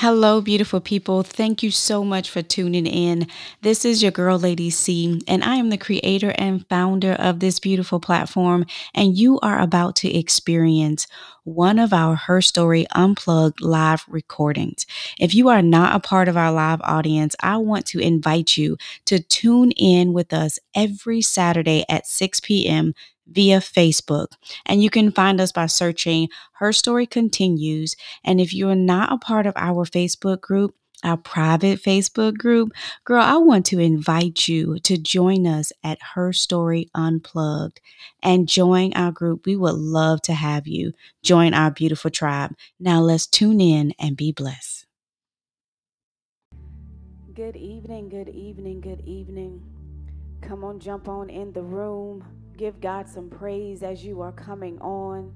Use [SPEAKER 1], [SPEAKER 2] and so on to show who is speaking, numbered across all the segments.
[SPEAKER 1] Hello, beautiful people. Thank you so much for tuning in. This is your girl, Lady C, and I am the creator and founder of this beautiful platform. And you are about to experience one of our Her Story Unplugged live recordings. If you are not a part of our live audience, I want to invite you to tune in with us every Saturday at 6 p.m via Facebook. And you can find us by searching Her Story Continues. And if you're not a part of our Facebook group, our private Facebook group, girl, I want to invite you to join us at Her Story Unplugged and join our group. We would love to have you join our beautiful tribe. Now let's tune in and be blessed. Good evening, good evening, good evening. Come on, jump on in the room. Give God some praise as you are coming on.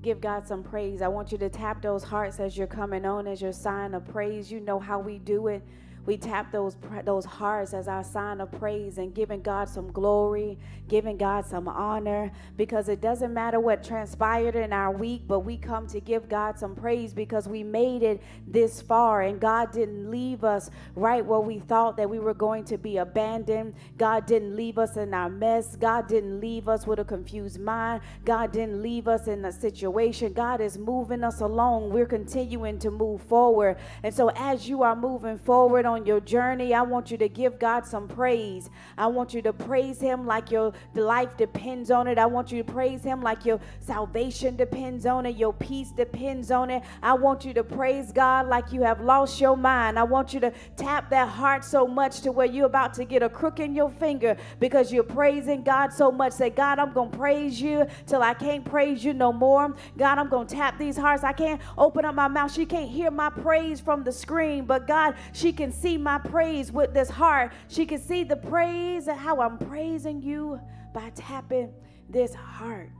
[SPEAKER 1] Give God some praise. I want you to tap those hearts as you're coming on as your sign of praise. You know how we do it we tap those those hearts as our sign of praise and giving God some glory, giving God some honor because it doesn't matter what transpired in our week, but we come to give God some praise because we made it this far and God didn't leave us right where we thought that we were going to be abandoned. God didn't leave us in our mess. God didn't leave us with a confused mind. God didn't leave us in a situation. God is moving us along. We're continuing to move forward. And so as you are moving forward on on your journey, I want you to give God some praise. I want you to praise Him like your life depends on it. I want you to praise Him like your salvation depends on it, your peace depends on it. I want you to praise God like you have lost your mind. I want you to tap that heart so much to where you're about to get a crook in your finger because you're praising God so much. Say, God, I'm going to praise you till I can't praise you no more. God, I'm going to tap these hearts. I can't open up my mouth. She can't hear my praise from the screen, but God, she can see my praise with this heart. She can see the praise and how I'm praising you by tapping this heart.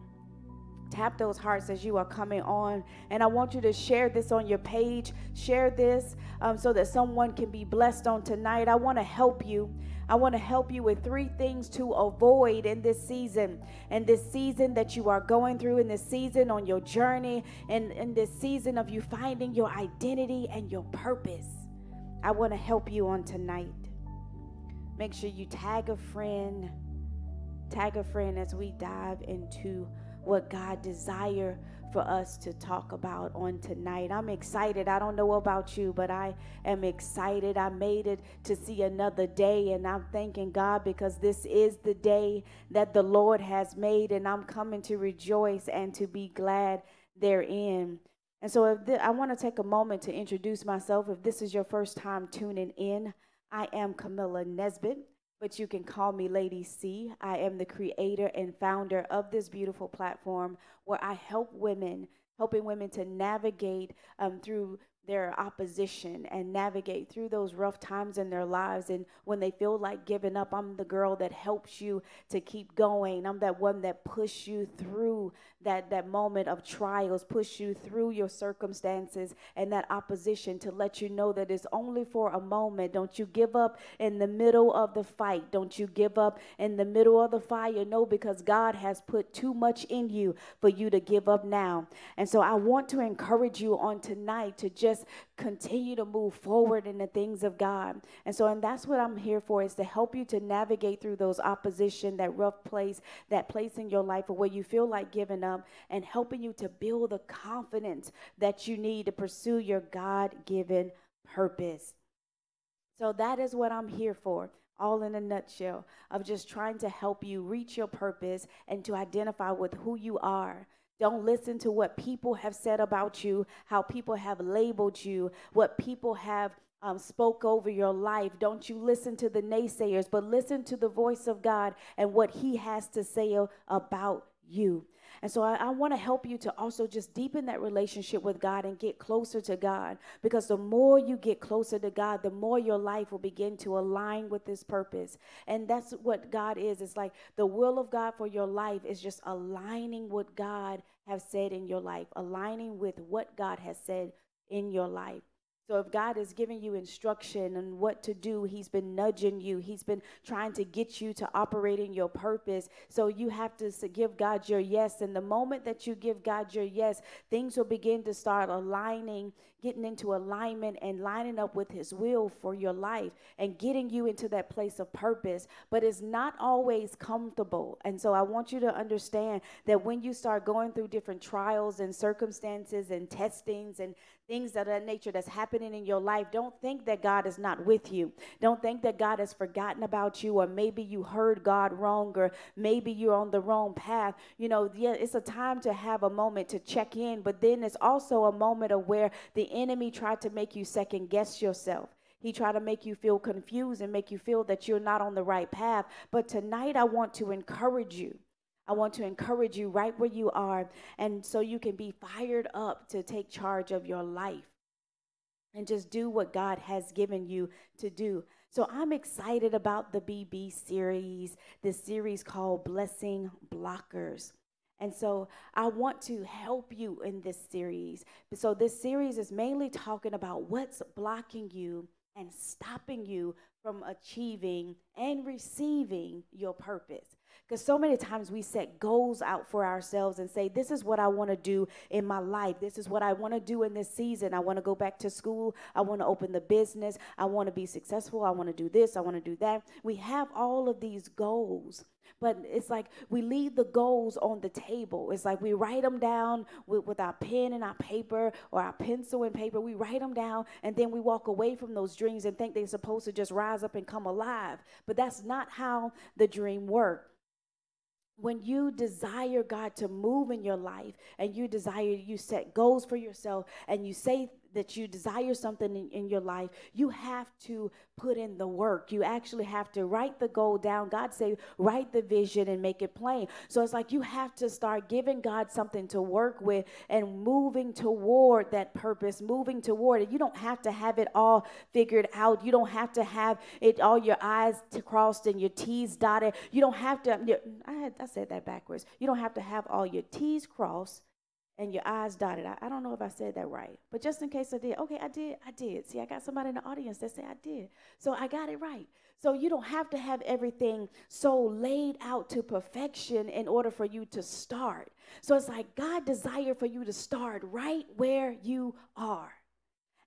[SPEAKER 1] Tap those hearts as you are coming on. And I want you to share this on your page. Share this um, so that someone can be blessed on tonight. I want to help you. I want to help you with three things to avoid in this season. In this season that you are going through, in this season on your journey, and in this season of you finding your identity and your purpose. I want to help you on tonight. Make sure you tag a friend, tag a friend as we dive into what God desire for us to talk about on tonight. I'm excited. I don't know about you, but I am excited. I made it to see another day and I'm thanking God because this is the day that the Lord has made and I'm coming to rejoice and to be glad therein. And so th- I want to take a moment to introduce myself. If this is your first time tuning in, I am Camilla Nesbitt, but you can call me Lady C. I am the creator and founder of this beautiful platform where I help women, helping women to navigate um, through their opposition and navigate through those rough times in their lives. And when they feel like giving up, I'm the girl that helps you to keep going. I'm that one that push you through that, that moment of trials, push you through your circumstances and that opposition to let you know that it's only for a moment. Don't you give up in the middle of the fight. Don't you give up in the middle of the fire. No, because God has put too much in you for you to give up now. And so I want to encourage you on tonight to just continue to move forward in the things of God. And so, and that's what I'm here for is to help you to navigate through those opposition, that rough place, that place in your life where you feel like giving up and helping you to build the confidence that you need to pursue your God given purpose. So that is what I'm here for all in a nutshell of just trying to help you reach your purpose and to identify with who you are. Don't listen to what people have said about you, how people have labeled you, what people have um, spoke over your life. Don't you listen to the naysayers, but listen to the voice of God and what He has to say about you. And so I, I want to help you to also just deepen that relationship with God and get closer to God. Because the more you get closer to God, the more your life will begin to align with this purpose. And that's what God is. It's like the will of God for your life is just aligning what God has said in your life, aligning with what God has said in your life. So if God is giving you instruction on what to do, He's been nudging you. He's been trying to get you to operate in your purpose. So you have to give God your yes. And the moment that you give God your yes, things will begin to start aligning, getting into alignment and lining up with His will for your life and getting you into that place of purpose. But it's not always comfortable. And so I want you to understand that when you start going through different trials and circumstances and testings and things of that nature that's happening in your life, don't think that God is not with you. Don't think that God has forgotten about you, or maybe you heard God wrong, or maybe you're on the wrong path. You know, yeah, it's a time to have a moment to check in, but then it's also a moment of where the enemy tried to make you second guess yourself. He tried to make you feel confused and make you feel that you're not on the right path. But tonight, I want to encourage you I want to encourage you right where you are, and so you can be fired up to take charge of your life and just do what God has given you to do. So I'm excited about the BB series, this series called Blessing Blockers. And so I want to help you in this series. So this series is mainly talking about what's blocking you and stopping you from achieving and receiving your purpose. Because so many times we set goals out for ourselves and say, This is what I want to do in my life. This is what I want to do in this season. I want to go back to school. I want to open the business. I want to be successful. I want to do this. I want to do that. We have all of these goals. But it's like we leave the goals on the table. It's like we write them down with, with our pen and our paper or our pencil and paper. We write them down and then we walk away from those dreams and think they're supposed to just rise up and come alive. But that's not how the dream works when you desire God to move in your life and you desire, you set goals for yourself and you say that you desire something in, in, your life, you have to put in the work. You actually have to write the goal down. God say, write the vision and make it plain. So it's like you have to start giving God something to work with and moving toward that purpose, moving toward it. You don't have to have it all figured out. You don't have to have it all your I's crossed and your T's dotted. You don't have to, I, had, I said that backwards. You don't have to have all your T's crossed and your eyes dotted. I, I, don't know if I said that right, but just in case I did, okay, I did, I did. See, I got somebody in the audience that said I did. So I got it right. So you don't have to have everything so laid out to perfection in order for you to start. So it's like God desire for you to start right where you are.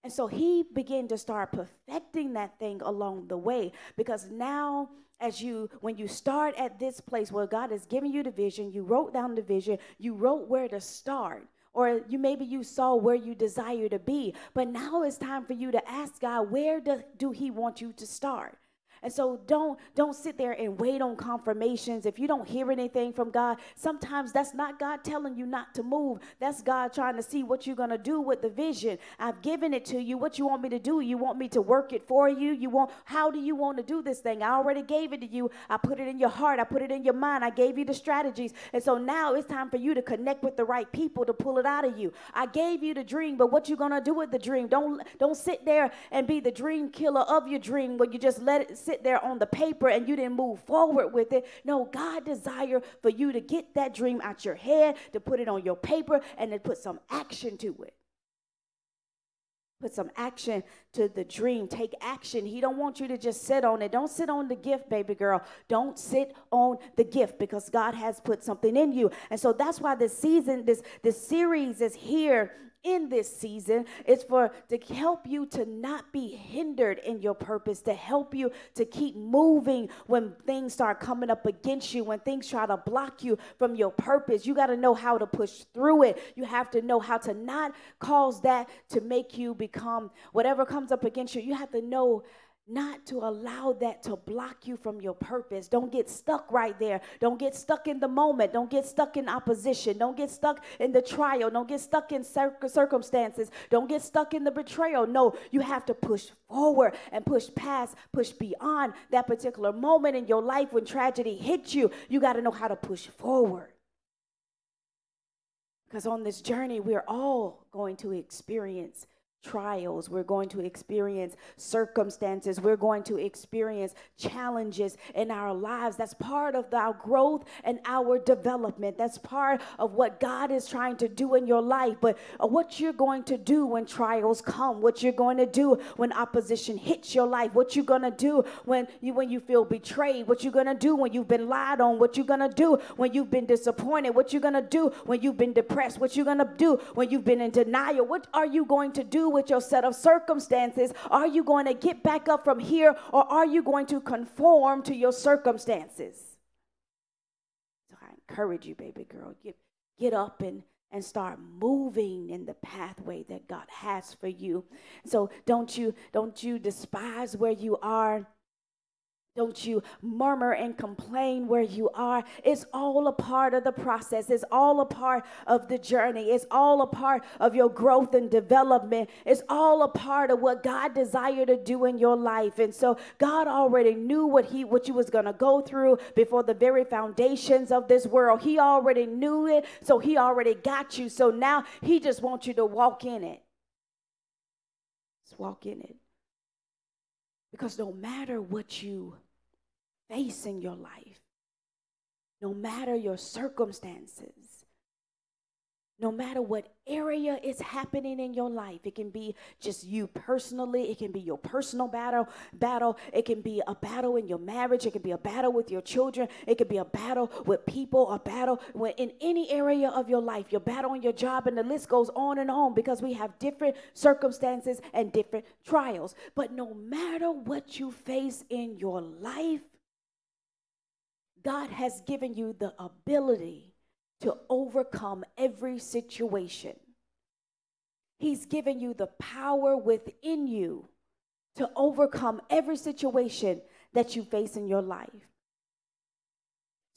[SPEAKER 1] And so he began to start perfecting that thing along the way because now as you when you start at this place where God has given you the vision, you wrote down the vision, you wrote where to start. Or you maybe you saw where you desire to be, but now it's time for you to ask God, where do, do He want you to start? And so don't don't sit there and wait on confirmations. If you don't hear anything from God, sometimes that's not God telling you not to move. That's God trying to see what you're going to do with the vision. I've given it to you. What you want me to do? You want me to work it for you? You want how do you want to do this thing? I already gave it to you. I put it in your heart. I put it in your mind. I gave you the strategies. And so now it's time for you to connect with the right people to pull it out of you. I gave you the dream, but what you going to do with the dream? Don't don't sit there and be the dream killer of your dream where you just let it sit there on the paper and you didn't move forward with it. No, God desire for you to get that dream out your head, to put it on your paper, and to put some action to it. Put some action to the dream. Take action. He don't want you to just sit on it. Don't sit on the gift, baby girl. Don't sit on the gift because God has put something in you. And so that's why this season, this this series is here in this season is for to help you to not be hindered in your purpose, to help you to keep moving when things start coming up against you, when things try to block you from your purpose. You got to know how to push through it. You have to know how to not cause that to make you become whatever comes up against you. You have to know not to allow that to block you from your purpose. Don't get stuck right there. Don't get stuck in the moment. Don't get stuck in opposition. Don't get stuck in the trial. Don't get stuck in circumstances. Don't get stuck in the betrayal. No, you have to push forward and push past, push beyond that particular moment in your life when tragedy hits you. You got to know how to push forward. Because on this journey, we're all going to experience trials. We're going to experience circumstances. We're going to experience challenges in our lives. That's part of our growth and our development. That's part of what God is trying to do in your life. But uh, what you're going to do when trials come, what you're going to do when opposition hits your life, what you're going to do when you when you feel betrayed, what you're going to do when you've been lied on, what you're going to do when you've been disappointed, what you're going to do when you've been depressed, what you're going to do when you've been in denial. What are you going to do with your set of circumstances? Are you going to get back up from here or are you going to conform to your circumstances? So I encourage you, baby girl, get, get up and and start moving in the pathway that God has for you. So don't you don't you despise where you are don't you murmur and complain where you are. It's all a part of the process. It's all a part of the journey. It's all a part of your growth and development. It's all a part of what God desired to do in your life. And so God already knew what he what you was going to go through before the very foundations of this world. He already knew it. So he already got you. So now he just wants you to walk in it. Just walk in it. Because no matter what you face in your life, no matter your circumstances, no matter what area is happening in your life it can be just you personally it can be your personal battle battle it can be a battle in your marriage it can be a battle with your children it can be a battle with people a battle in any area of your life your battle on your job and the list goes on and on because we have different circumstances and different trials. But no matter what you face in your life God has given you the ability to overcome every situation. He's given you the power within you to overcome every situation that you face in your life.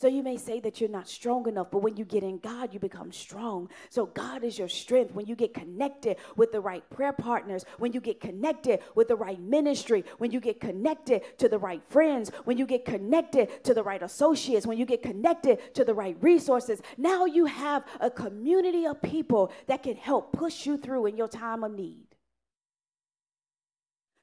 [SPEAKER 1] So you may say that you're not strong enough, but when you get in God, you become strong. So God is your strength. When you get connected with the right prayer partners, when you get connected with the right ministry, when you get connected to the right friends, when you get connected to the right associates, when you get connected to the right resources, now you have a community of people that can help push you through in your time of need.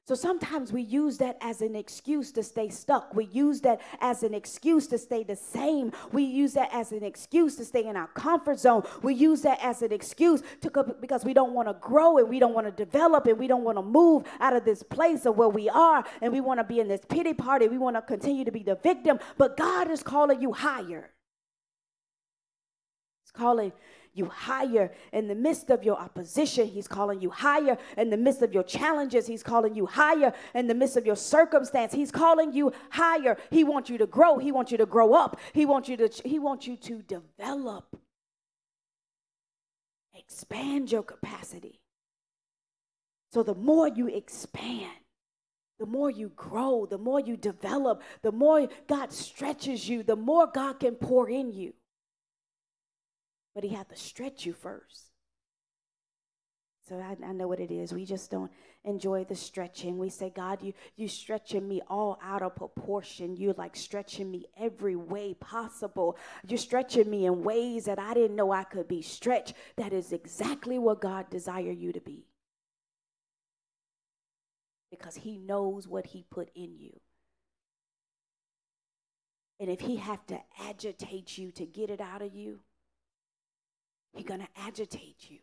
[SPEAKER 1] So sometimes we use that as an excuse to stay stuck. We use that as an excuse to stay the same. We use that as an excuse to stay in our comfort zone. We use that as an excuse to because we don't want to grow and we don't want to develop and we don't want to move out of this place of where we are and we want to be in this pity party. We want to continue to be the victim, but God is calling you higher. He's calling you higher in the midst of your opposition. He's calling you higher in the midst of your challenges. He's calling you higher in the midst of your circumstance. He's calling you higher. He wants you to grow. He wants you to grow up. He wants you to he wants you to develop. Expand your capacity. So the more you expand, the more you grow, the more you develop, the more God stretches you, the more God can pour in you but he had to stretch you first. So I, I, know what it is. We just don't enjoy the stretching. We say, God, you you stretching me all out of proportion. You're like stretching me every way possible. You're stretching me in ways that I didn't know I could be stretched. That is exactly what God desire you to be. Because he knows what he put in you. And if he have to agitate you to get it out of you, He's going to agitate you.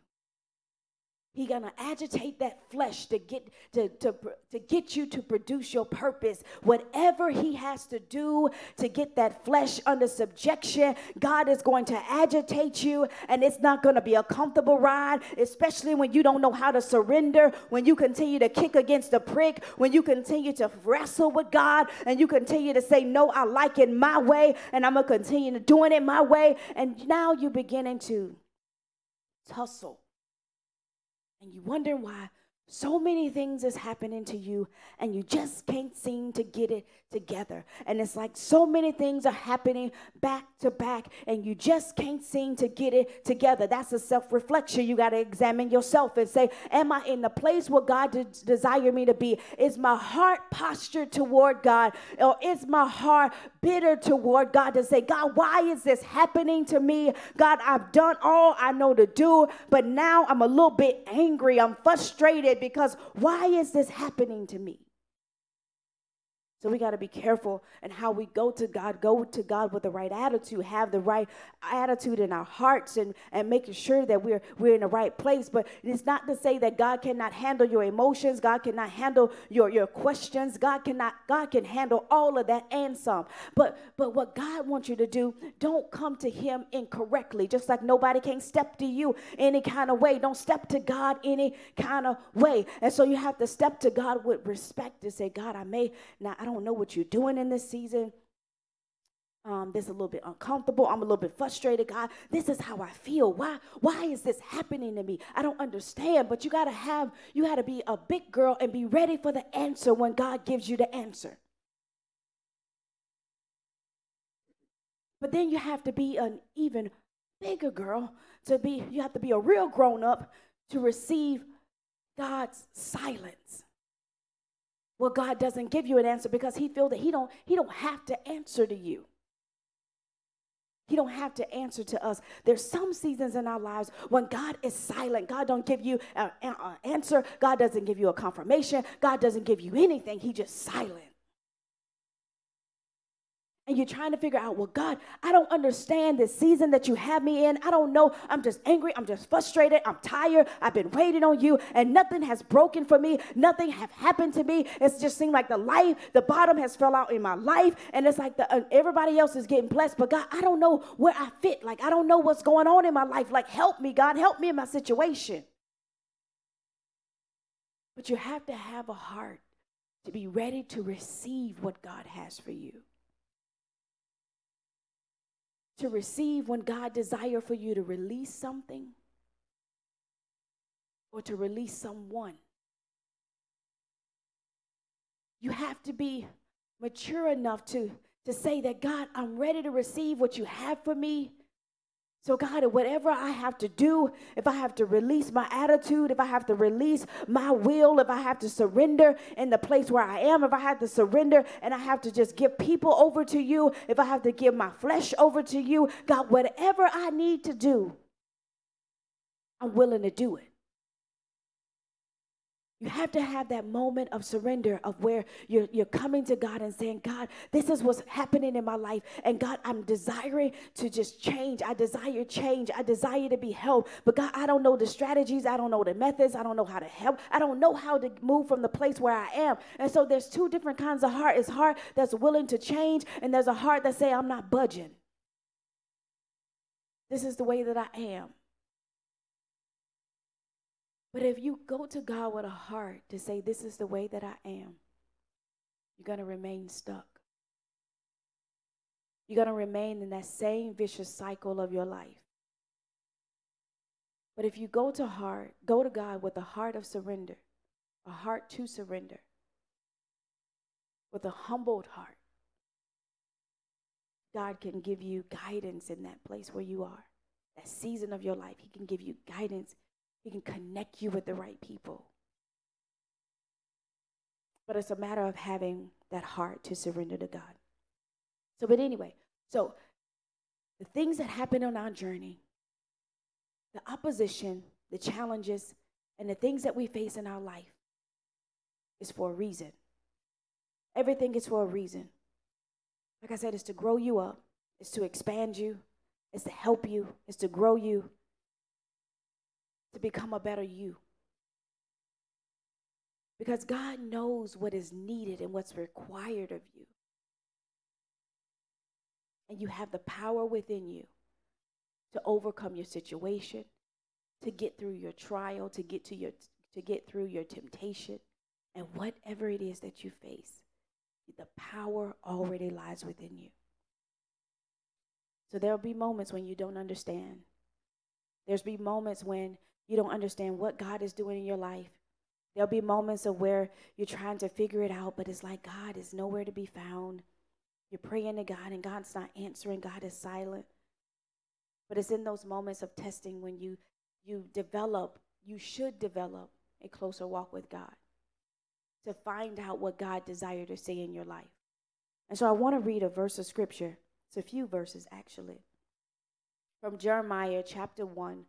[SPEAKER 1] He's gonna agitate that flesh to get to, to, to get you to produce your purpose. Whatever he has to do to get that flesh under subjection, God is going to agitate you, and it's not gonna be a comfortable ride, especially when you don't know how to surrender, when you continue to kick against the prick, when you continue to wrestle with God, and you continue to say, No, I like it my way, and I'm gonna continue doing it my way. And now you're beginning to tussle. And you wonder why so many things is happening to you and you just can't seem to get it together. And it's like so many things are happening back to back and you just can't seem to get it together. That's a self-reflection. You got to examine yourself and say am i in the place where god de- me to be? Is my heart postured toward god or is my heart bitter toward god to say god why is this happening to me? God i've done all i know to do but now i'm a little bit angry. I'm frustrated because why is this happening to me? So we got to be careful and how we go to God, go to God with the right attitude, have the right attitude in our hearts and, and making sure that we're we're in the right place. But it's not to say that God cannot handle your emotions, God cannot handle your, your questions, God cannot, God can handle all of that and some. But but what God wants you to do, don't come to him incorrectly, just like nobody can step to you any kind of way. Don't step to God any kind of way. And so you have to step to God with respect to say, God, I may now I don't don't know what you're doing in this season. Um, this is a little bit uncomfortable. I'm a little bit frustrated. God, this is how I feel. Why, why is this happening to me? I don't understand. But you gotta have, you gotta be a big girl and be ready for the answer when God gives you the answer. But then you have to be an even bigger girl to be, you have to be a real grown up to receive God's silence well god doesn't give you an answer because he feel that he don't he don't have to answer to you. He don't have to answer to us. There's some seasons in our lives when god is silent. God don't give you an answer. God doesn't give you a confirmation. God doesn't give you anything. He just silent and you're trying to figure out, well, God, I don't understand this season that you have me in. I don't know. I'm just angry. I'm just frustrated. I'm tired. I've been waiting on you, and nothing has broken for me. Nothing have happened to me. It's just seemed like the life, the bottom has fell out in my life, and it's like the, uh, everybody else is getting blessed. But God, I don't know where I fit. Like I don't know what's going on in my life. Like help me, God, help me in my situation. But you have to have a heart to be ready to receive what God has for you to receive when God desire for you to release something or to release someone. You have to be mature enough to, to say that, God, I'm ready to receive what you have for me. So, God, whatever I have to do, if I have to release my attitude, if I have to release my will, if I have to surrender in the place where I am, if I have to surrender and I have to just give people over to you, if I have to give my flesh over to you, God, whatever I need to do, I'm willing to do it. You have to have that moment of surrender of where you're, you're coming to God and saying, God, this is what's happening in my life. And God, I'm desiring to just change. I desire change. I desire to be helped. But God, I don't know the strategies. I don't know the methods. I don't know how to help. I don't know how to move from the place where I am. And so there's two different kinds of heart. It's heart that's willing to change, and there's a heart that say, I'm not budging. This is the way that I am. But if you go to God with a heart to say, This is the way that I am, you're going to remain stuck. You're going to remain in that same vicious cycle of your life. But if you go to heart, go to God with a heart of surrender, a heart to surrender, with a humbled heart, God can give you guidance in that place where you are, that season of your life. He can give you guidance he can connect you with the right people. But it's a matter of having that heart to surrender to God. So, but anyway, so the things that happen on our journey, the opposition, the challenges, and the things that we face in our life is for a reason. Everything is for a reason. Like I said, it's to grow you up, it's to expand you, it's to help you, it's to grow you, to become a better you. Because God knows what is needed and what's required of you. And you have the power within you to overcome your situation, to get through your trial, to get to your to get through your temptation, and whatever it is that you face. The power already lies within you. So there'll be moments when you don't understand. There's be moments when you don't understand what God is doing in your life. There'll be moments of where you're trying to figure it out, but it's like God is nowhere to be found. You're praying to God and God's not answering, God is silent. But it's in those moments of testing when you you develop, you should develop a closer walk with God to find out what God desired to say in your life. And so I want to read a verse of scripture. It's a few verses actually. From Jeremiah chapter 1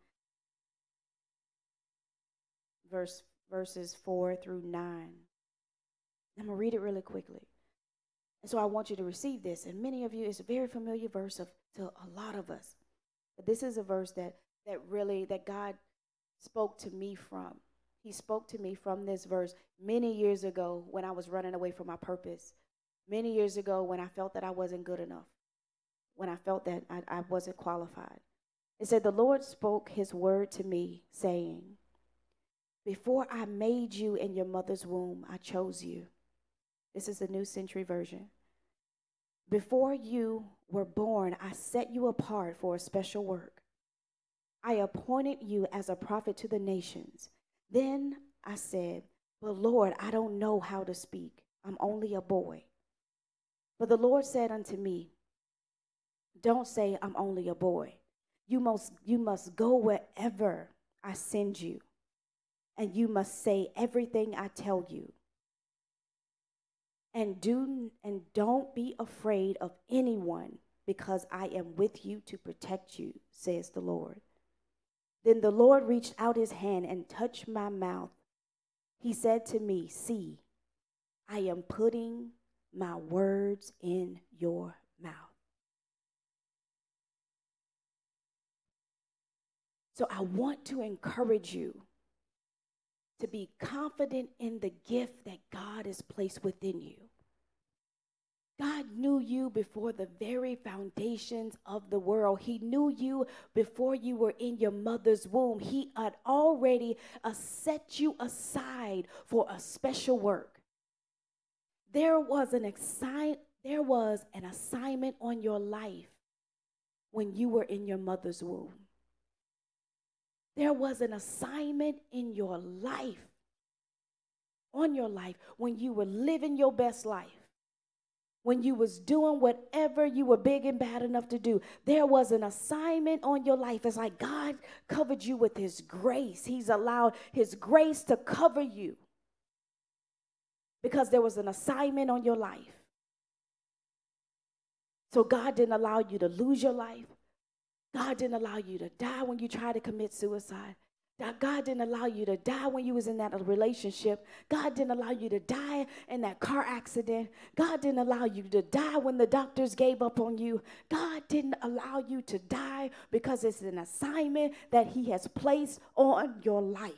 [SPEAKER 1] verse verses 4 through 9. I'm going to read it really quickly. And so I want you to receive this. And many of you, it's a very familiar verse of, to a lot of us. But this is a verse that, that really, that God spoke to me from. He spoke to me from this verse many years ago when I was running away from my purpose. Many years ago when I felt that I wasn't good enough. When I felt that I, I wasn't qualified. It said, The Lord spoke his word to me, saying, Before I made you in your mother's womb, I chose you. This is the New Century Version. Before you were born, I set you apart for a special work. I appointed you as a prophet to the nations. Then I said, But Lord, I don't know how to speak. I'm only a boy. But the Lord said unto me, Don't say, I'm only a boy. You must, you must go wherever I send you, and you must say everything I tell you. And do and don't be afraid of anyone, because I am with you to protect you, says the Lord. Then the Lord reached out his hand and touched my mouth. He said to me, See, I am putting my words in your mouth. So I want to encourage you to be confident in the gift that God has placed within you. God knew you before the very foundations of the world. He knew you before you were in your mother's womb. He had already uh, set you aside for a special work. There was an assign there was an assignment on your life when you were in your mother's womb. There was an assignment in your life, on your life, when you were living your best life, when you was doing whatever you were big and bad enough to do. There was an assignment on your life. It's like God covered you with his grace. He's allowed his grace to cover you because there was an assignment on your life. So God didn't allow you to lose your life. God didn't allow you to die when you tried to commit suicide. God didn't allow you to die when you was in that relationship. God didn't allow you to die in that car accident. God didn't allow you to die when the doctors gave up on you. God didn't allow you to die because it's an assignment that he has placed on your life.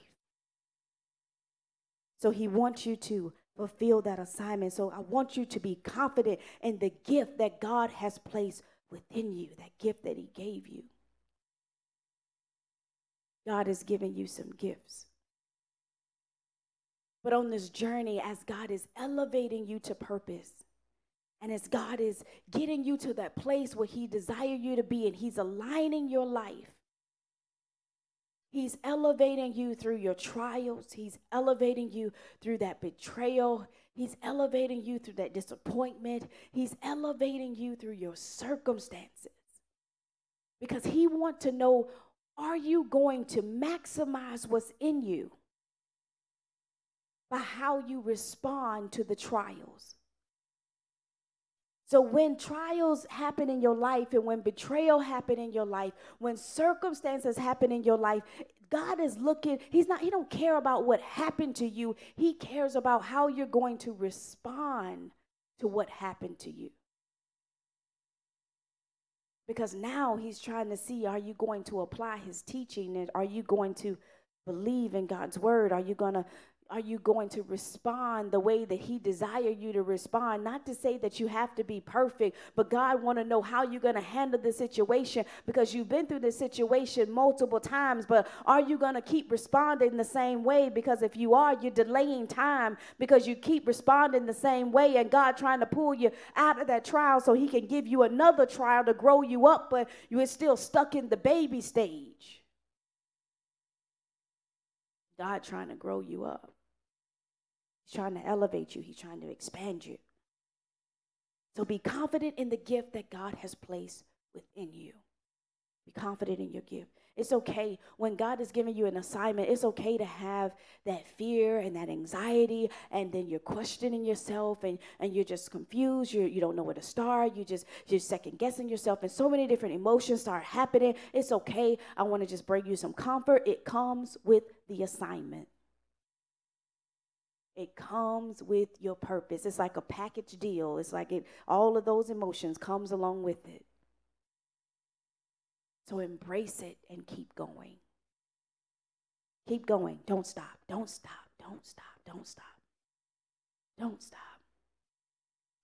[SPEAKER 1] So he wants you to fulfill that assignment. So I want you to be confident in the gift that God has placed within you, that gift that He gave you. God has given you some gifts. But on this journey, as God is elevating you to purpose, and as God is getting you to that place where He desires you to be, and He's aligning your life, He's elevating you through your trials. He's elevating you through that betrayal. He's elevating you through that disappointment. He's elevating you through your circumstances. Because he wants to know are you going to maximize what's in you by how you respond to the trials? So when trials happen in your life and when betrayal happen in your life, when circumstances happen in your life, God is looking, he's not he don't care about what happened to you. He cares about how you're going to respond to what happened to you. Because now he's trying to see are you going to apply his teaching and are you going to believe in God's word? Are you going to are you going to respond the way that he desire you to respond? Not to say that you have to be perfect but god want to know how you're going to handle the situation because you've been through this situation multiple times but are you going to keep responding the same way? Because if you are you're delaying time because you keep responding the same way and god trying to pull you out of that trial so he can give you another trial to grow you up but you're still stuck in the baby stage. God trying to grow you up He's trying to elevate you, He's trying to expand you. So be confident in the gift that God has placed within you. Be confident in your gift. It's okay when God is giving you an assignment, it's okay to have that fear and that anxiety, and then you're questioning yourself and, and you're just confused. You're, you don't know where to start. You just, you're second guessing yourself, and so many different emotions start happening. It's okay. I want to just bring you some comfort. It comes with the assignment. It comes with your purpose. It's like a package deal. It's like it all of those emotions comes along with it. So embrace it and keep going. Keep going. Don't stop. Don't stop. Don't stop. Don't stop. Don't stop.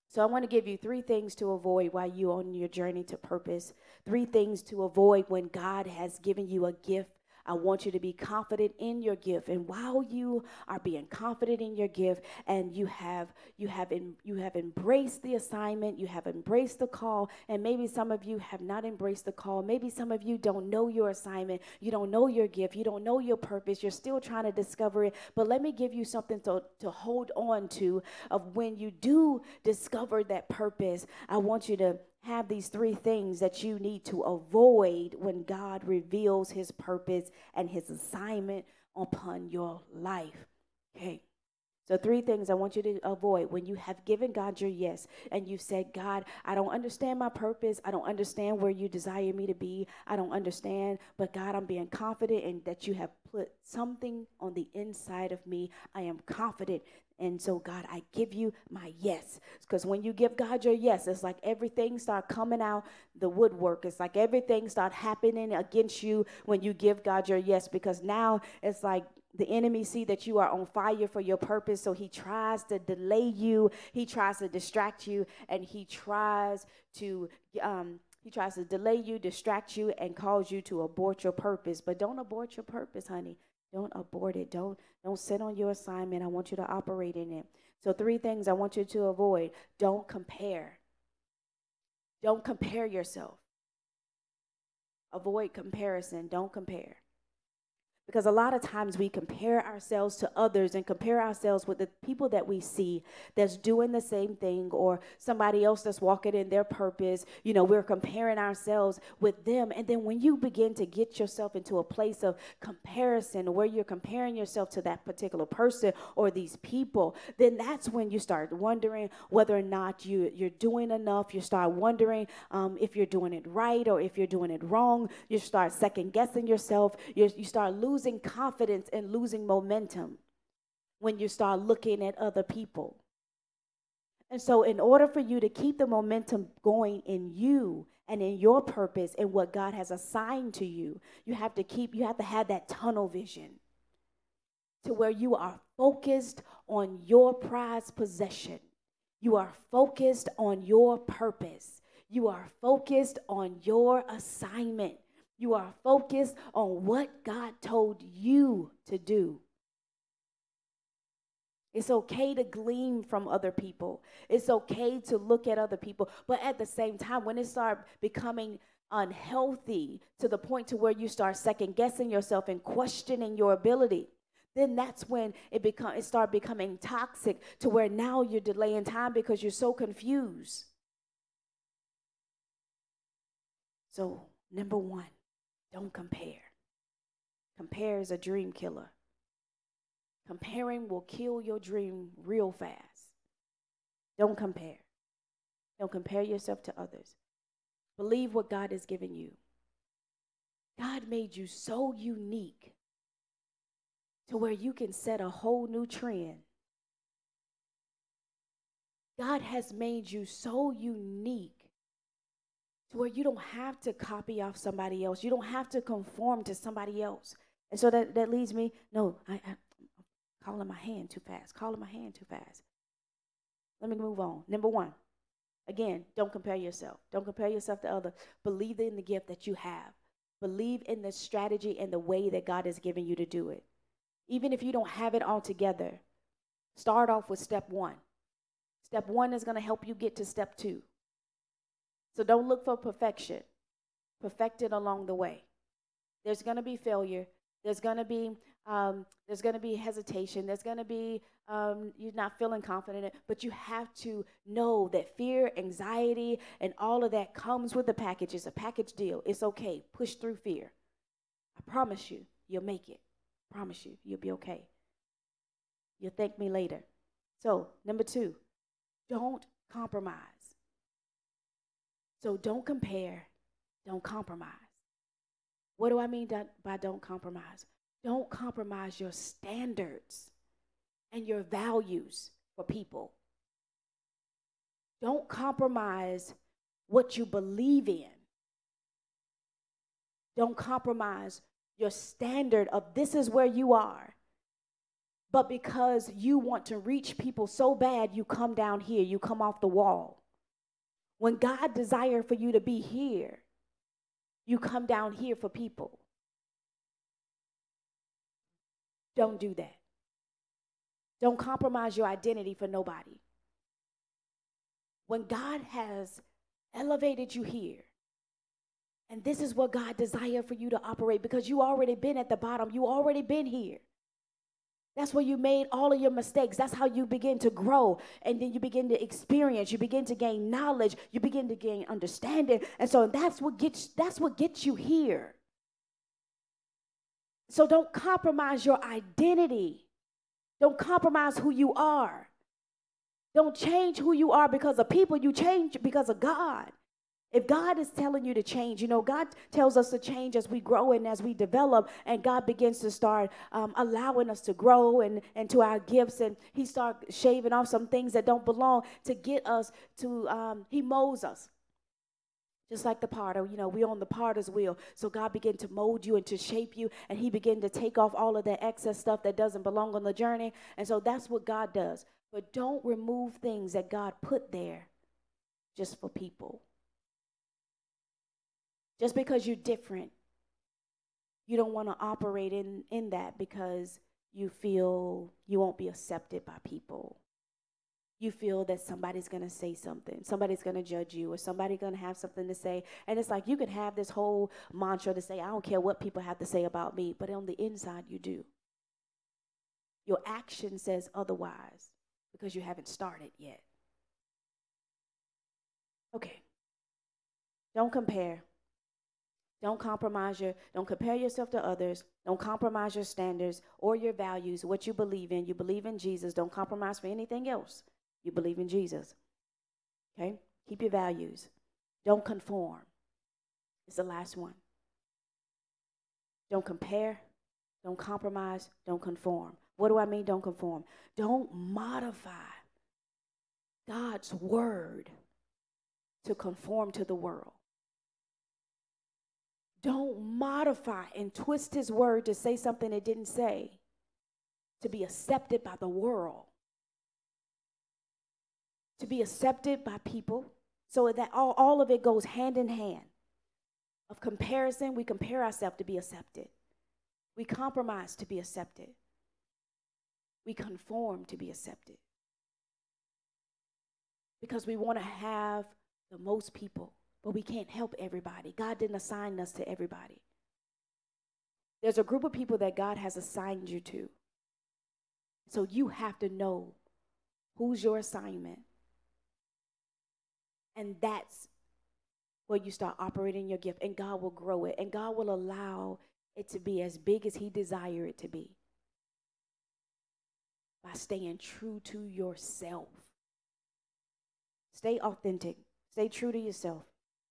[SPEAKER 1] So I want to give you three things to avoid while you're on your journey to purpose. Three things to avoid when God has given you a gift I want you to be confident in your gift. And while you are being confident in your gift and you have you have you have embraced the assignment, you have embraced the call, and maybe some of you have not embraced the call. Maybe some of you don't know your assignment, you don't know your gift, you don't know your purpose, you're still trying to discover it. But let me give you something to, to hold on to of when you do discover that purpose. I want you to have these three things that you need to avoid when God reveals his purpose and his assignment upon your life. Okay. So, three things I want you to avoid when you have given God your yes and you've said, God, I don't understand my purpose. I don't understand where you desire me to be. I don't understand, but God, I'm being confident in that you have put something on the inside of me. I am confident and so, God, I give you my yes. Because when you give God your yes, it's like everything start coming out the woodwork. It's like everything start happening against you when you give God your yes. Because now it's like the enemy see that you are on fire for your purpose so he tries to delay you he tries to distract you and he tries to um, he tries to delay you distract you and cause you to abort your purpose but don't abort your purpose honey don't abort it. Don't don't sit on your assignment. I want you to operate in it. So three things I want you to avoid. Don't compare. Don't compare yourself. Avoid comparison. Don't compare. Because a lot of times we compare ourselves to others and compare ourselves with the people that we see that's doing the same thing or somebody else that's walking in their purpose. You know, we're comparing ourselves with them. And then when you begin to get yourself into a place of comparison where you're comparing yourself to that particular person or these people, then that's when you start wondering whether or not you, you're doing enough. You start wondering um, if you're doing it right or if you're doing it wrong. You start second guessing yourself. you you start losing losing confidence and losing momentum when you start looking at other people. And so, in order for you to keep the momentum going in you and in your purpose and what God has assigned to you, you have to keep, you have to have that tunnel vision to where you are focused on your prized possession. You are focused on your purpose. You are focused on your assignment. You are focused on what God told you to do. It's okay to glean from other people. It's okay to look at other people. But at the same time, when it starts becoming unhealthy to the point to where you start second guessing yourself and questioning your ability, then that's when it become it start becoming toxic to where now you're delaying time because you're so confused. So, number 1, don't compare. Compare is a dream killer. Comparing will kill your dream real fast. Don't compare. Don't compare yourself to others. Believe what God has given you. God made you so unique to where you can set a whole new trend. God has made you so unique where you don't have to copy off somebody else. You don't have to conform to somebody else. And so that, that leads me, no, I, I, calling my hand too fast, calling my hand too fast. Let me move on. Number one, again, don't compare yourself. Don't compare yourself to others. Believe in the gift that you have. Believe in the strategy and the way that God has given you to do it. Even if you don't have it all together, start off with step one. Step one is going to help you get to step two. So don't look for perfection. Perfect it along the way. There's going to be failure. There's going to be um, there's going to be hesitation. There's going to be um, you're not feeling confident, but you have to know that fear, anxiety, and all of that comes with the package. It's a package deal. It's okay. Push through fear. I promise you, you'll make it. I promise you, you'll be okay. You'll thank me later. So, number two, don't compromise. So don't compare, don't compromise. What do I mean by don't compromise? Don't compromise your standards and your values for people. Don't compromise what you believe in. Don't compromise your standard of this is where you are. But because you want to reach people so bad, you come down here, you come off the wall. When God desired for you to be here, you come down here for people. Don't do that. Don't compromise your identity for nobody. When God has elevated you here, and this is what God desired for you to operate because you already been at the bottom, you already been here. That's where you made all of your mistakes. That's how you begin to grow. And then you begin to experience, you begin to gain knowledge, you begin to gain understanding. And so that's what gets that's what gets you here. So don't compromise your identity. Don't compromise who you are. Don't change who you are because of people. You change because of God. If God is telling you to change, you know, God tells us to change as we grow and as we develop, and God begins to start um, allowing us to grow and, and to our gifts, and He start shaving off some things that don't belong to get us to, um, He molds us. Just like the potter, you know, we on the potter's wheel. So God began to mold you and to shape you, and He began to take off all of that excess stuff that doesn't belong on the journey. And so that's what God does. But don't remove things that God put there just for people. Just because you're different, you don't want to operate in, in that because you feel you won't be accepted by people. You feel that somebody's going to say something, somebody's going to judge you, or somebody's going to have something to say. And it's like you can have this whole mantra to say, I don't care what people have to say about me, but on the inside, you do. Your action says otherwise because you haven't started yet. Okay. Don't compare. Don't compromise your, don't compare yourself to others. Don't compromise your standards or your values, what you believe in. You believe in Jesus. Don't compromise for anything else. You believe in Jesus. Okay? Keep your values. Don't conform. It's the last one. Don't compare. Don't compromise. Don't conform. What do I mean, don't conform? Don't modify God's word to conform to the world. Don't modify and twist his word to say something it didn't say to be accepted by the world, to be accepted by people, so that all, all of it goes hand in hand. Of comparison, we compare ourselves to be accepted, we compromise to be accepted, we conform to be accepted. Because we want to have the most people but we can't help everybody. God didn't assign us to everybody. There's a group of people that God has assigned you to. So you have to know who's your assignment. And that's where you start operating your gift, and God will grow it, and God will allow it to be as big as He desire it to be by staying true to yourself. Stay authentic. Stay true to yourself.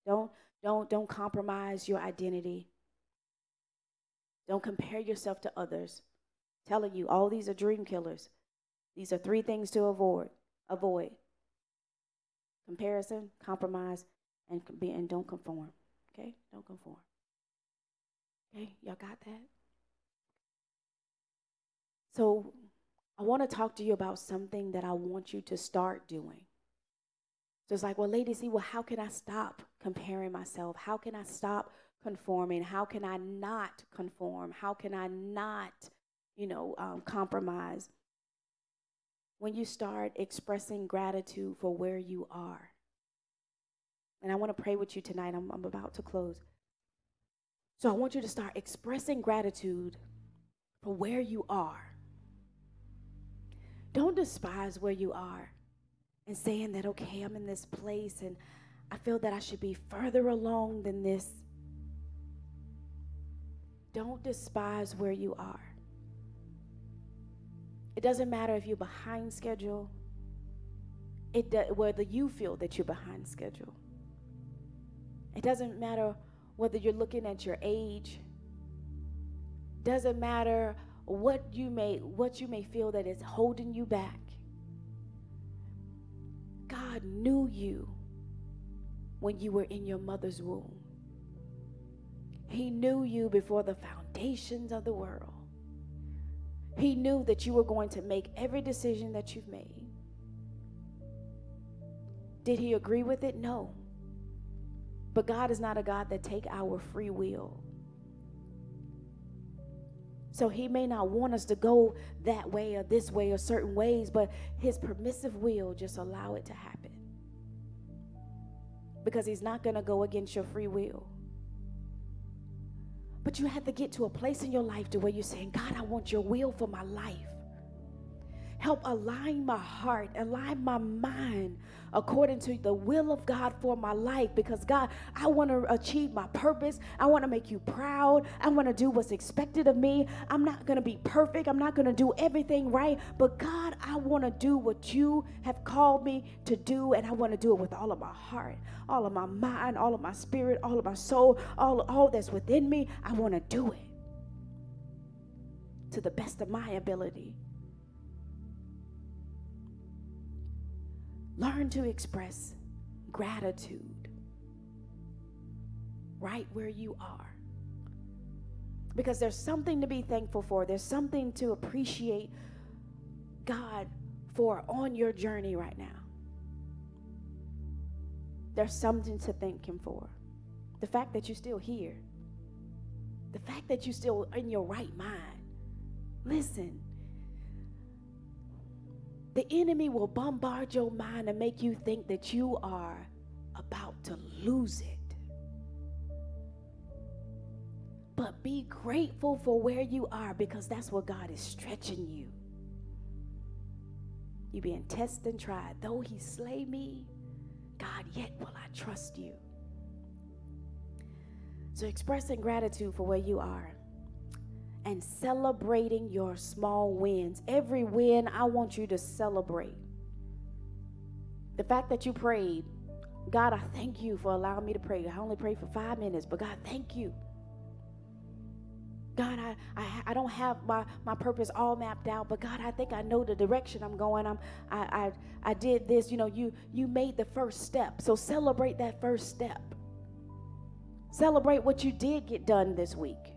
[SPEAKER 1] Don't don't don't compromise your identity. Don't compare yourself to others. telling you all these are dream killers. These are three things to avoid. Avoid comparison, compromise, and be and don't conform. Okay, don't conform. Okay, y'all got that? So I want to talk to you about something that I want you to start doing. So it's like, well, lady, see, well, how can I stop comparing myself? How can I stop conforming? How can I not conform? How can I not, you know, um, compromise? When you start expressing gratitude for where you are. And I want to pray with you tonight. I'm, I'm about to close. So I want you to start expressing gratitude for where you are. Don't despise where you are and saying that, okay, I'm in this place and I feel that I should be further along than this. Don't despise where you are. It doesn't matter if you're behind schedule, it do, whether you feel that you're behind schedule. It doesn't matter whether you're looking at your age. Doesn't matter what you may what you may feel that is holding you back. God knew you when you were in your mother's womb. He knew you before the foundations of the world. He knew that you were going to make every decision that you've made. Did he agree with it? No. But God is not a God that take our free will. So he may not want us to go that way or this way or certain ways, but his permissive will just allow it to happen. Because he's not going to go against your free will. But you have to get to a place in your life to where you're saying, God, I want your will for my life. Help align my heart, align my mind according to the will of God for my life. Because, God, I want to achieve my purpose. I want to make you proud. I want to do what's expected of me. I'm not going to be perfect. I'm not going to do everything right. But, God, I want to do what you have called me to do. And I want to do it with all of my heart, all of my mind, all of my spirit, all of my soul, all, all that's within me. I want to do it to the best of my ability. Learn to express gratitude right where you are. Because there's something to be thankful for, there's something to appreciate God for on your journey right now. There's something to thank Him for. The fact that you're still here, the fact that you're still in your right mind. Listen, the enemy will bombard your mind and make you think that you are about to lose it. But be grateful for where you are because that's where God is stretching you. You being tested and tried. Though he slay me, God, yet will I trust you. So expressing gratitude for where you are and celebrating your small wins. Every win, I want you to celebrate. The fact that you prayed, God, I thank you for allowing me to pray. I only prayed for five minutes, but God, thank you. God, I, I, I don't have my, my purpose all mapped out, but God, I think I know the direction I'm going. I'm, I, I, I did this. You know, you, you made the first step. So celebrate that first step. Celebrate what you did get done this week.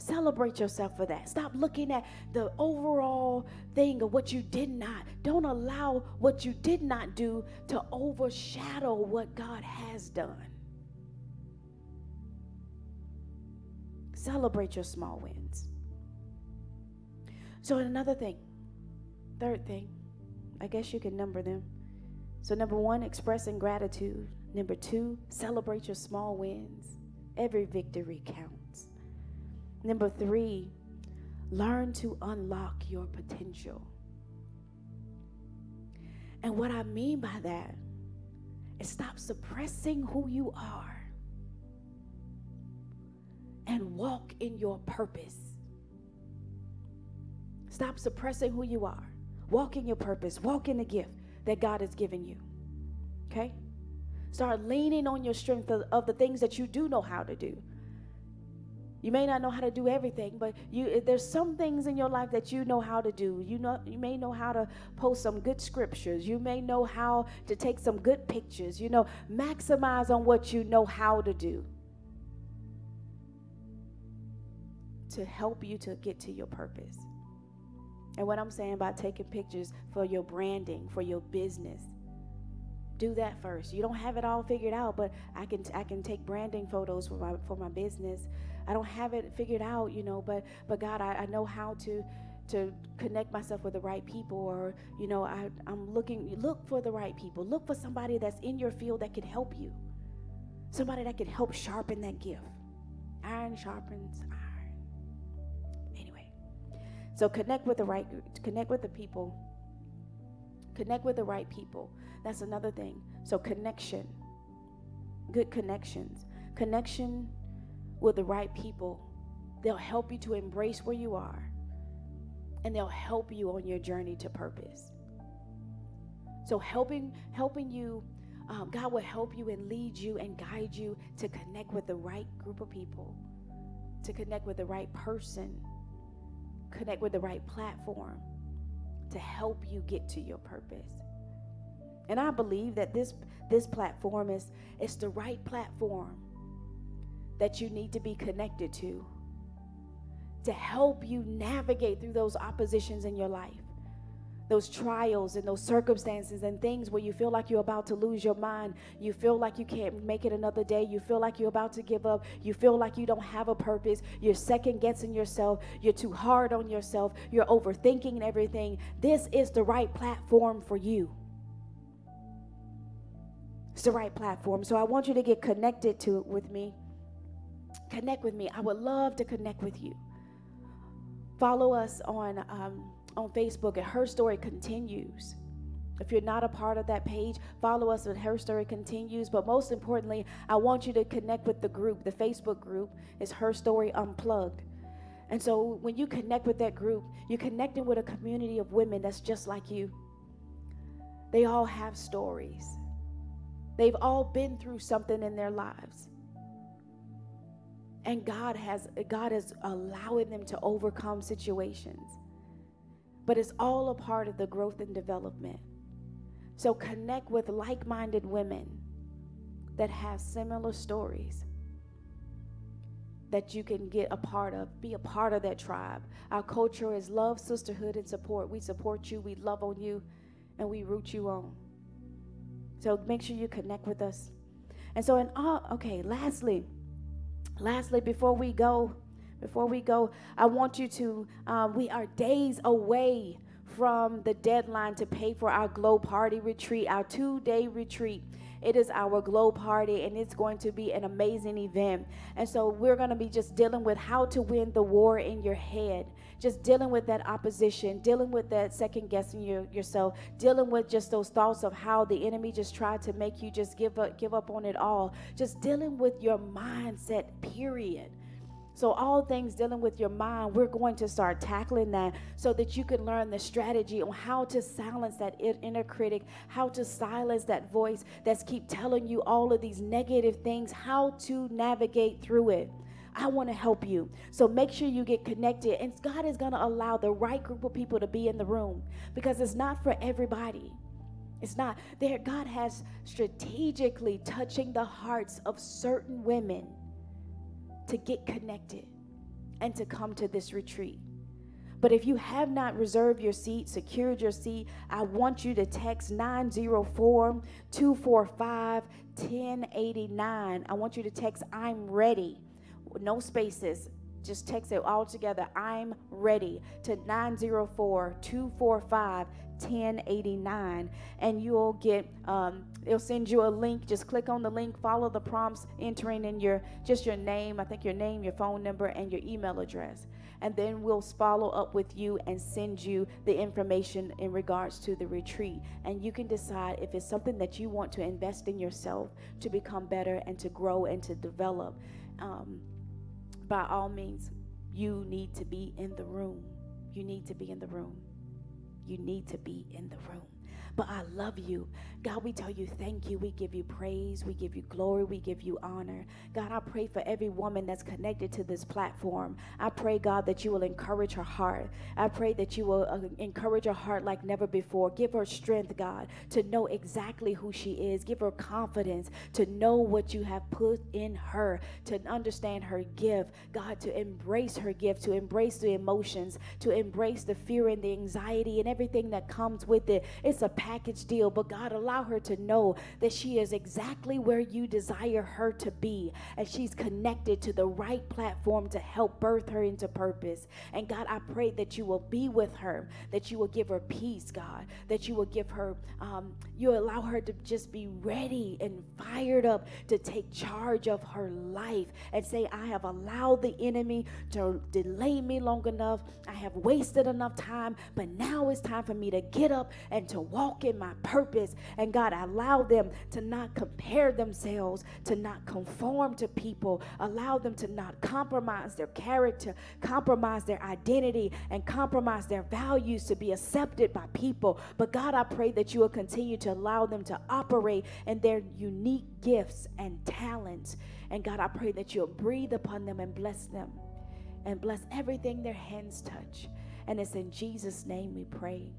[SPEAKER 1] Celebrate yourself for that. Stop looking at the overall thing of what you did not. Don't allow what you did not do to overshadow what God has done. Celebrate your small wins. So, another thing, third thing, I guess you can number them. So, number one, expressing gratitude. Number two, celebrate your small wins. Every victory counts. Number three, learn to unlock your potential. And what I mean by that is stop suppressing who you are and walk in your purpose. Stop suppressing who you are. Walk in your purpose. Walk in the gift that God has given you. Okay? Start leaning on your strength of, of the things that you do know how to do. You may not know how to do everything, but you there's some things in your life that you know how to do. You know you may know how to post some good scriptures. You may know how to take some good pictures. You know, maximize on what you know how to do. To help you to get to your purpose. And what I'm saying about taking pictures for your branding, for your business, do that first. You don't have it all figured out, but I can I can take branding photos for my for my business. I don't have it figured out, you know, but but God, I, I know how to to connect myself with the right people or you know I, i'm looking look for the right people. Look for somebody that's in your field that can help you. Somebody that can help sharpen that gift. Iron sharpens iron. Anyway so connect with the right connect with the people. Connect with the right people that's another thing so connection good connections connection with the right people. They'll help you to embrace where you are, and they'll help you on your journey to purpose. So helping helping you, um, God will help you and lead you and guide you to connect with the right group of people, to connect with the right person, connect with the right platform to help you get to your purpose. And I believe that this this platform is it's the right platform that you need to be connected to to help you navigate through those oppositions in your life those trials and those circumstances and things where you feel like you're about to lose your mind. You feel like you can't make it another day. You feel like you're about to give up. You feel like you don't have a purpose. You're second guessing yourself. You're too hard on yourself. You're overthinking everything. This is the right platform for you. It's the right platform. So I want you to get connected to it with me. Connect with me. I would love to connect with you. Follow us on um, on Facebook at Her Story Continues. If you're not a part of that page, follow us at Her Story Continues. But most importantly, I want you to connect with the group. The Facebook group is Her Story Unplugged. And so when you connect with that group, you're connecting with a community of women that's just like you. They all have stories, they've all been through something in their lives. And God has God is allowing them to overcome situations but it's all a part of the growth and development. So connect with like minded women that have similar stories that you can get a part of. Be a part of that tribe. Our culture is love, sisterhood, and support. We support you, we love on you, and we root you on. So make sure you connect with us. And so, in all, okay, lastly, lastly, before we go, before we go, I want you to, um, we are days away from the deadline to pay for our Glow Party retreat, our two day retreat. It is our Glow Party, and it's going to be an amazing event. And so, we're going to be just dealing with how to win the war in your head, just dealing with that opposition, dealing with that second guessing your, yourself, dealing with just those thoughts of how the enemy just tried to make you just give up, give up on it all, just dealing with your mindset, period. So, all things dealing with your mind, we're going to start tackling that so that you can learn the strategy on how to silence that inner critic, how to silence that voice that's keep telling you all of these negative things, how to navigate through it. I want to help you. So make sure you get connected. And God is going to allow the right group of people to be in the room because it's not for everybody. It's not there. God has strategically touching the hearts of certain women to get connected and to come to this retreat. But if you have not reserved your seat, secured your seat, I want you to text 904 245 1089. I want you to text I'm ready. No spaces. Just text it all together. I'm ready to 904 245 1089 and you'll get um, it'll send you a link just click on the link follow the prompts entering in your just your name i think your name your phone number and your email address and then we'll follow up with you and send you the information in regards to the retreat and you can decide if it's something that you want to invest in yourself to become better and to grow and to develop um, by all means you need to be in the room you need to be in the room you need to be in the room. But I love you. God, we tell you thank you. We give you praise. We give you glory. We give you honor. God, I pray for every woman that's connected to this platform. I pray, God, that you will encourage her heart. I pray that you will uh, encourage her heart like never before. Give her strength, God, to know exactly who she is. Give her confidence to know what you have put in her, to understand her gift. God, to embrace her gift, to embrace the emotions, to embrace the fear and the anxiety and everything that comes with it. It's a package deal, but God, allow her to know that she is exactly where you desire her to be and she's connected to the right platform to help birth her into purpose. And God, I pray that you will be with her, that you will give her peace, God, that you will give her, um, you allow her to just be ready and fired up to take charge of her life and say, I have allowed the enemy to delay me long enough. I have wasted enough time, but now it's time for me to get up and to walk in my purpose and God, allow them to not compare themselves, to not conform to people. Allow them to not compromise their character, compromise their identity, and compromise their values to be accepted by people. But God, I pray that you will continue to allow them to operate in their unique gifts and talents. And God, I pray that you'll breathe upon them and bless them and bless everything their hands touch. And it's in Jesus' name we pray.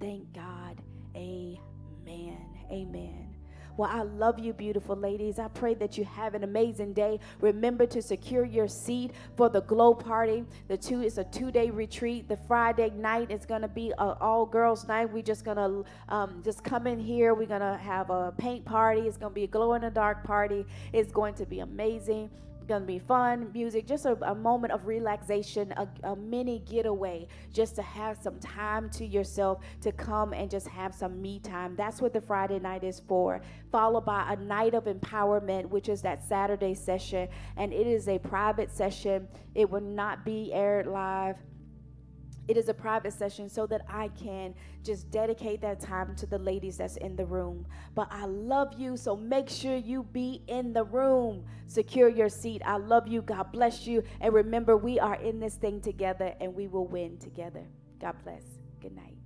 [SPEAKER 1] Thank God. Amen. Amen. Well, I love you, beautiful ladies. I pray that you have an amazing day. Remember to secure your seat for the glow party. The two is a two-day retreat. The Friday night is going to be an all-girls night. We're just going to um, just come in here. We're going to have a paint party. It's going to be a glow-in-the-dark party. It's going to be amazing gonna be fun music just a, a moment of relaxation a, a, mini getaway just to have some time to yourself to come and just have some me time. That's what the friday night is for followed by a night of empowerment which is that saturday session. And it is a private session. It will not be aired live it is a private session so that I can just dedicate that time to the ladies that's in the room. But I love you, so make sure you be in the room. Secure your seat. I love you. God bless you. And remember, we are in this thing together and we will win together. God bless. Good night.